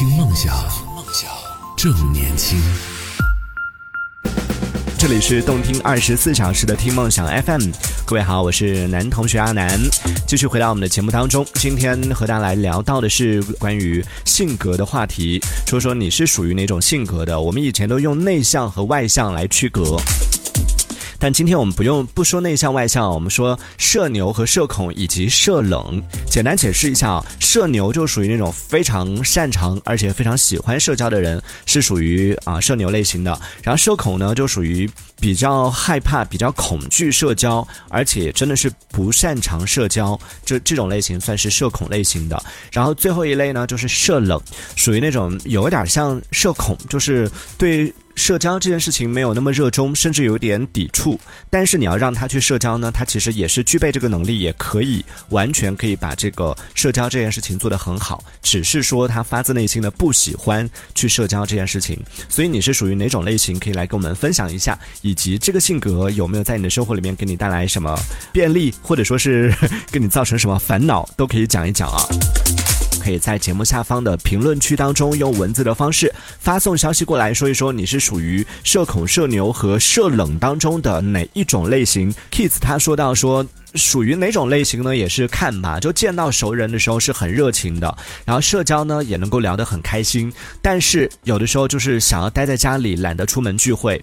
听梦想，梦想正年轻。这里是动听二十四小时的听梦想 FM，各位好，我是男同学阿南，继续回到我们的节目当中。今天和大家来聊到的是关于性格的话题，说说你是属于哪种性格的？我们以前都用内向和外向来区隔。但今天我们不用不说内向外向，我们说社牛和社恐以及社冷。简单解释一下啊，社牛就属于那种非常擅长而且非常喜欢社交的人，是属于啊社牛类型的。然后社恐呢，就属于比较害怕、比较恐惧社交，而且真的是不擅长社交，这这种类型算是社恐类型的。然后最后一类呢，就是社冷，属于那种有点像社恐，就是对。社交这件事情没有那么热衷，甚至有点抵触。但是你要让他去社交呢，他其实也是具备这个能力，也可以完全可以把这个社交这件事情做得很好。只是说他发自内心的不喜欢去社交这件事情。所以你是属于哪种类型？可以来跟我们分享一下，以及这个性格有没有在你的生活里面给你带来什么便利，或者说是给你造成什么烦恼，都可以讲一讲啊。可以在节目下方的评论区当中用文字的方式发送消息过来，说一说你是属于社恐、社牛和社冷当中的哪一种类型。Kids 他说到说，属于哪种类型呢？也是看吧，就见到熟人的时候是很热情的，然后社交呢也能够聊得很开心，但是有的时候就是想要待在家里，懒得出门聚会。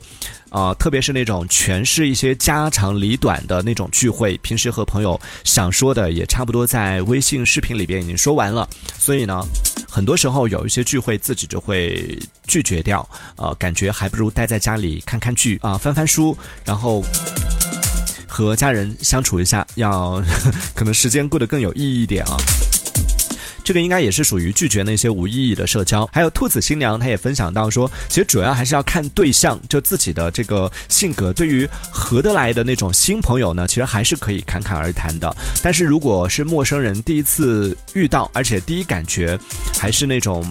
啊，特别是那种全是一些家长里短的那种聚会，平时和朋友想说的也差不多在微信视频里边已经说完了，所以呢，很多时候有一些聚会自己就会拒绝掉，呃，感觉还不如待在家里看看剧啊，翻翻书，然后和家人相处一下，要 可能时间过得更有意义一点啊。这个应该也是属于拒绝那些无意义的社交。还有兔子新娘，她也分享到说，其实主要还是要看对象，就自己的这个性格。对于合得来的那种新朋友呢，其实还是可以侃侃而谈的。但是如果是陌生人第一次遇到，而且第一感觉还是那种。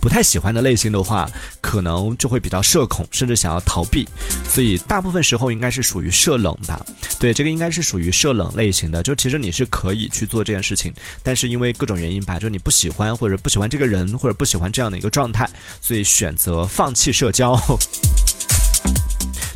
不太喜欢的类型的话，可能就会比较社恐，甚至想要逃避，所以大部分时候应该是属于社冷吧。对，这个应该是属于社冷类型的。就其实你是可以去做这件事情，但是因为各种原因吧，就你不喜欢或者不喜欢这个人，或者不喜欢这样的一个状态，所以选择放弃社交。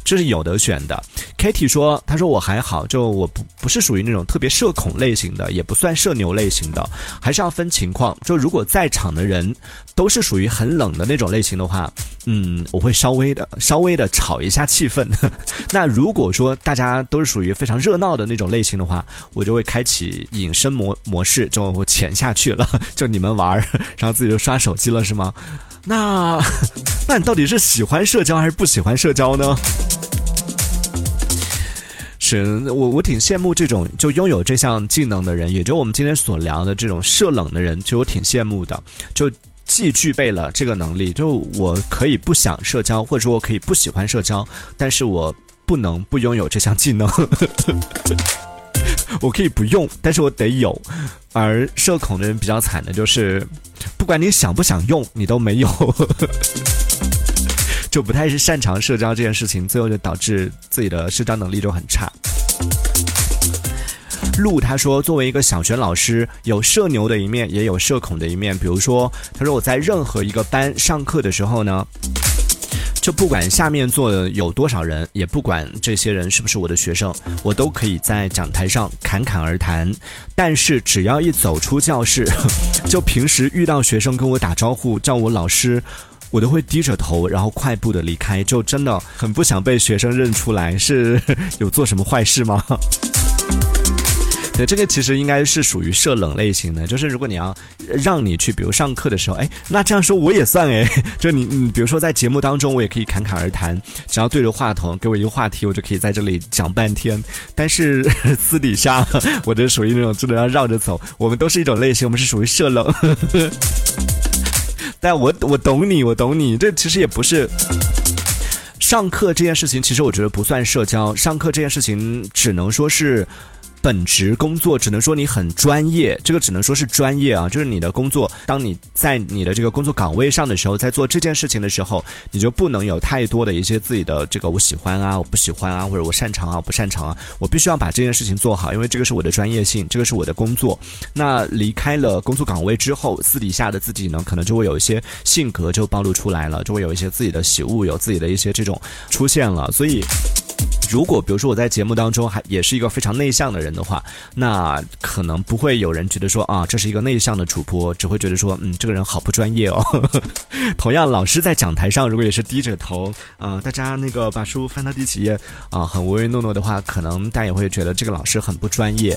这是有的选的。Kitty 说：“他说我还好，就我不不是属于那种特别社恐类型的，也不算社牛类型的，还是要分情况。就如果在场的人都是属于很冷的那种类型的话，嗯，我会稍微的稍微的炒一下气氛。那如果说大家都是属于非常热闹的那种类型的话，我就会开启隐身模模式，就我潜下去了，就你们玩，然后自己就刷手机了，是吗？那 那你到底是喜欢社交还是不喜欢社交呢？”我我挺羡慕这种就拥有这项技能的人，也就我们今天所聊的这种社冷的人，就我挺羡慕的。就既具备了这个能力，就我可以不想社交，或者说我可以不喜欢社交，但是我不能不拥有这项技能。我可以不用，但是我得有。而社恐的人比较惨的就是，不管你想不想用，你都没有。就不太是擅长社交这件事情，最后就导致自己的社交能力就很差。陆他说，作为一个小学老师，有社牛的一面，也有社恐的一面。比如说，他说我在任何一个班上课的时候呢，就不管下面坐的有多少人，也不管这些人是不是我的学生，我都可以在讲台上侃侃而谈。但是只要一走出教室，就平时遇到学生跟我打招呼，叫我老师。我都会低着头，然后快步的离开，就真的很不想被学生认出来，是 有做什么坏事吗？对，这个其实应该是属于社冷类型的，就是如果你要让你去，比如上课的时候，哎，那这样说我也算哎，就你，你比如说在节目当中，我也可以侃侃而谈，只要对着话筒给我一个话题，我就可以在这里讲半天。但是 私底下，我就属于那种真的要绕着走。我们都是一种类型，我们是属于社冷。但我我懂你，我懂你。这其实也不是上课这件事情，其实我觉得不算社交。上课这件事情，只能说是本职工作，只能说你很专业，这个只能说是专业啊，就是你的工作，当你在你的这个工作岗位上的时候，在做这件事情的时候，你就不能有太多的一些自己的这个我喜欢啊，我不喜欢啊，或者我擅长啊，我不擅长啊，我必须要把这件事情做好，因为这个是我的专业性，这个是我的工作。那离开了工作岗位之后，私底下的自己呢，可能就会有一些性格就暴露出来了，就会有一些自己的喜恶，有自己的一些这种出现了，所以。如果比如说我在节目当中还也是一个非常内向的人的话，那可能不会有人觉得说啊，这是一个内向的主播，只会觉得说，嗯，这个人好不专业哦。同样，老师在讲台上如果也是低着头，啊，大家那个把书翻到第几页啊，很唯唯诺诺的话，可能大家也会觉得这个老师很不专业。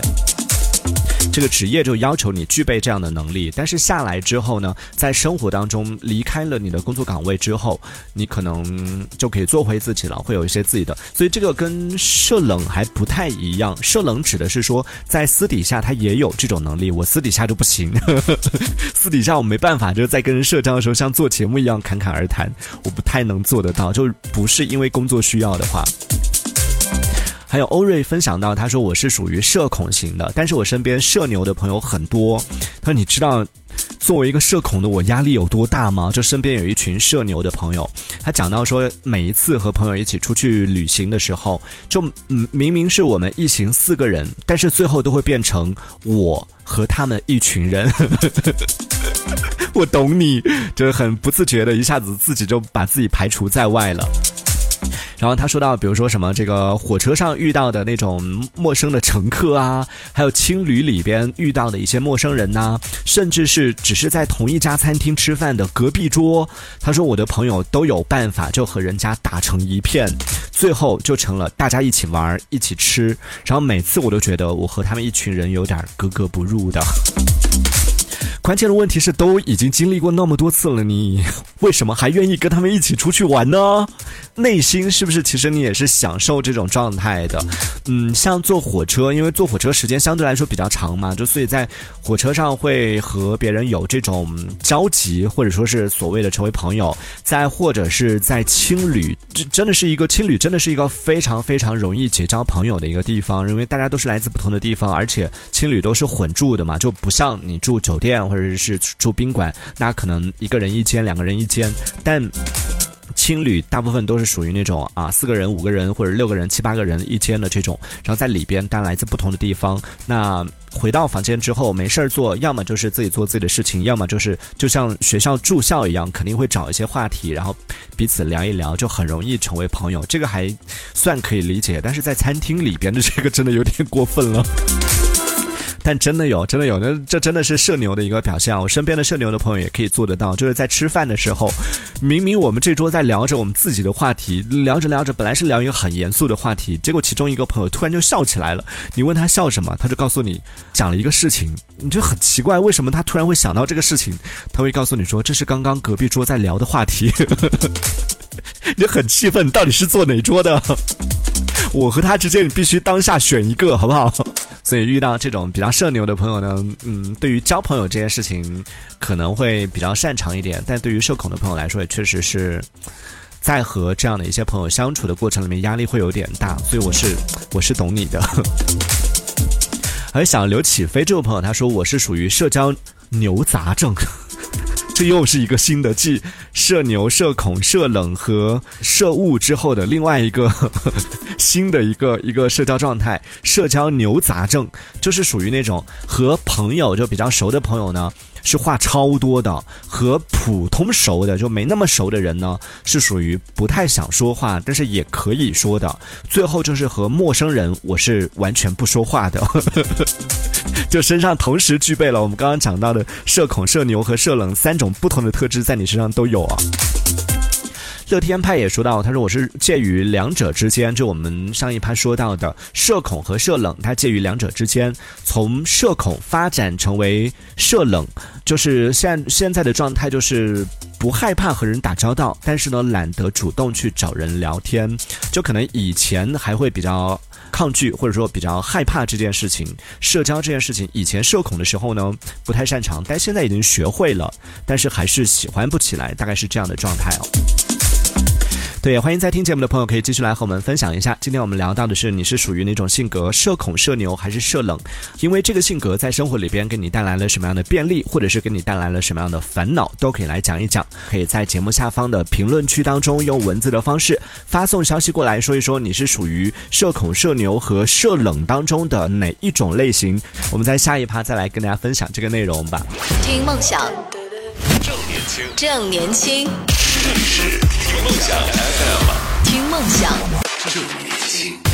这个职业就要求你具备这样的能力，但是下来之后呢，在生活当中离开了你的工作岗位之后，你可能就可以做回自己了，会有一些自己的。所以这个跟社冷还不太一样，社冷指的是说在私底下他也有这种能力，我私底下就不行，私底下我没办法，就是在跟人社交的时候像做节目一样侃侃而谈，我不太能做得到，就不是因为工作需要的话。还有欧瑞分享到，他说我是属于社恐型的，但是我身边社牛的朋友很多。他说你知道，作为一个社恐的我压力有多大吗？就身边有一群社牛的朋友，他讲到说，每一次和朋友一起出去旅行的时候，就嗯明明是我们一行四个人，但是最后都会变成我和他们一群人。我懂你，就是很不自觉的，一下子自己就把自己排除在外了。然后他说到，比如说什么这个火车上遇到的那种陌生的乘客啊，还有青旅里边遇到的一些陌生人呐，甚至是只是在同一家餐厅吃饭的隔壁桌，他说我的朋友都有办法就和人家打成一片，最后就成了大家一起玩一起吃，然后每次我都觉得我和他们一群人有点格格不入的。关键的问题是，都已经经历过那么多次了，你 为什么还愿意跟他们一起出去玩呢？内心是不是其实你也是享受这种状态的？嗯，像坐火车，因为坐火车时间相对来说比较长嘛，就所以在火车上会和别人有这种交集，或者说是所谓的成为朋友。再或者是在青旅，这真的是一个青旅，真的是一个非常非常容易结交朋友的一个地方，因为大家都是来自不同的地方，而且青旅都是混住的嘛，就不像你住酒店。或或者是住宾馆，那可能一个人一间，两个人一间，但青旅大部分都是属于那种啊，四个人、五个人或者六个人、七八个人一间的这种。然后在里边，大家来自不同的地方。那回到房间之后，没事儿做，要么就是自己做自己的事情，要么就是就像学校住校一样，肯定会找一些话题，然后彼此聊一聊，就很容易成为朋友。这个还算可以理解，但是在餐厅里边的这个真的有点过分了。但真的有，真的有，那这真的是社牛的一个表现！我身边的社牛的朋友也可以做得到，就是在吃饭的时候，明明我们这桌在聊着我们自己的话题，聊着聊着，本来是聊一个很严肃的话题，结果其中一个朋友突然就笑起来了。你问他笑什么，他就告诉你讲了一个事情，你就很奇怪，为什么他突然会想到这个事情？他会告诉你说，这是刚刚隔壁桌在聊的话题，你很气愤，到底是坐哪桌的？我和他之间，你必须当下选一个，好不好？所以遇到这种比较社牛的朋友呢，嗯，对于交朋友这件事情可能会比较擅长一点，但对于社恐的朋友来说，也确实是在和这样的一些朋友相处的过程里面，压力会有点大。所以我是 我是懂你的。而小刘起飞这位朋友，他说我是属于社交牛杂症。这又是一个新的继社牛、社恐、社冷和社物之后的另外一个 新的一个一个社交状态——社交牛杂症，就是属于那种和朋友就比较熟的朋友呢。是话超多的，和普通熟的就没那么熟的人呢，是属于不太想说话，但是也可以说的。最后就是和陌生人，我是完全不说话的，就身上同时具备了我们刚刚讲到的社恐、社牛和社冷三种不同的特质，在你身上都有啊。乐天派也说到，他说我是介于两者之间，就我们上一趴说到的社恐和社冷，它介于两者之间，从社恐发展成为社冷，就是现现在的状态就是不害怕和人打交道，但是呢懒得主动去找人聊天，就可能以前还会比较抗拒或者说比较害怕这件事情，社交这件事情，以前社恐的时候呢不太擅长，但现在已经学会了，但是还是喜欢不起来，大概是这样的状态哦。对，欢迎在听节目的朋友可以继续来和我们分享一下。今天我们聊到的是你是属于哪种性格，社恐、社牛还是社冷？因为这个性格在生活里边给你带来了什么样的便利，或者是给你带来了什么样的烦恼，都可以来讲一讲。可以在节目下方的评论区当中用文字的方式发送消息过来，说一说你是属于社恐、社牛和社冷当中的哪一种类型。我们在下一趴再来跟大家分享这个内容吧。听梦想，正年轻，正年轻，梦想 FM，听梦想。正年轻。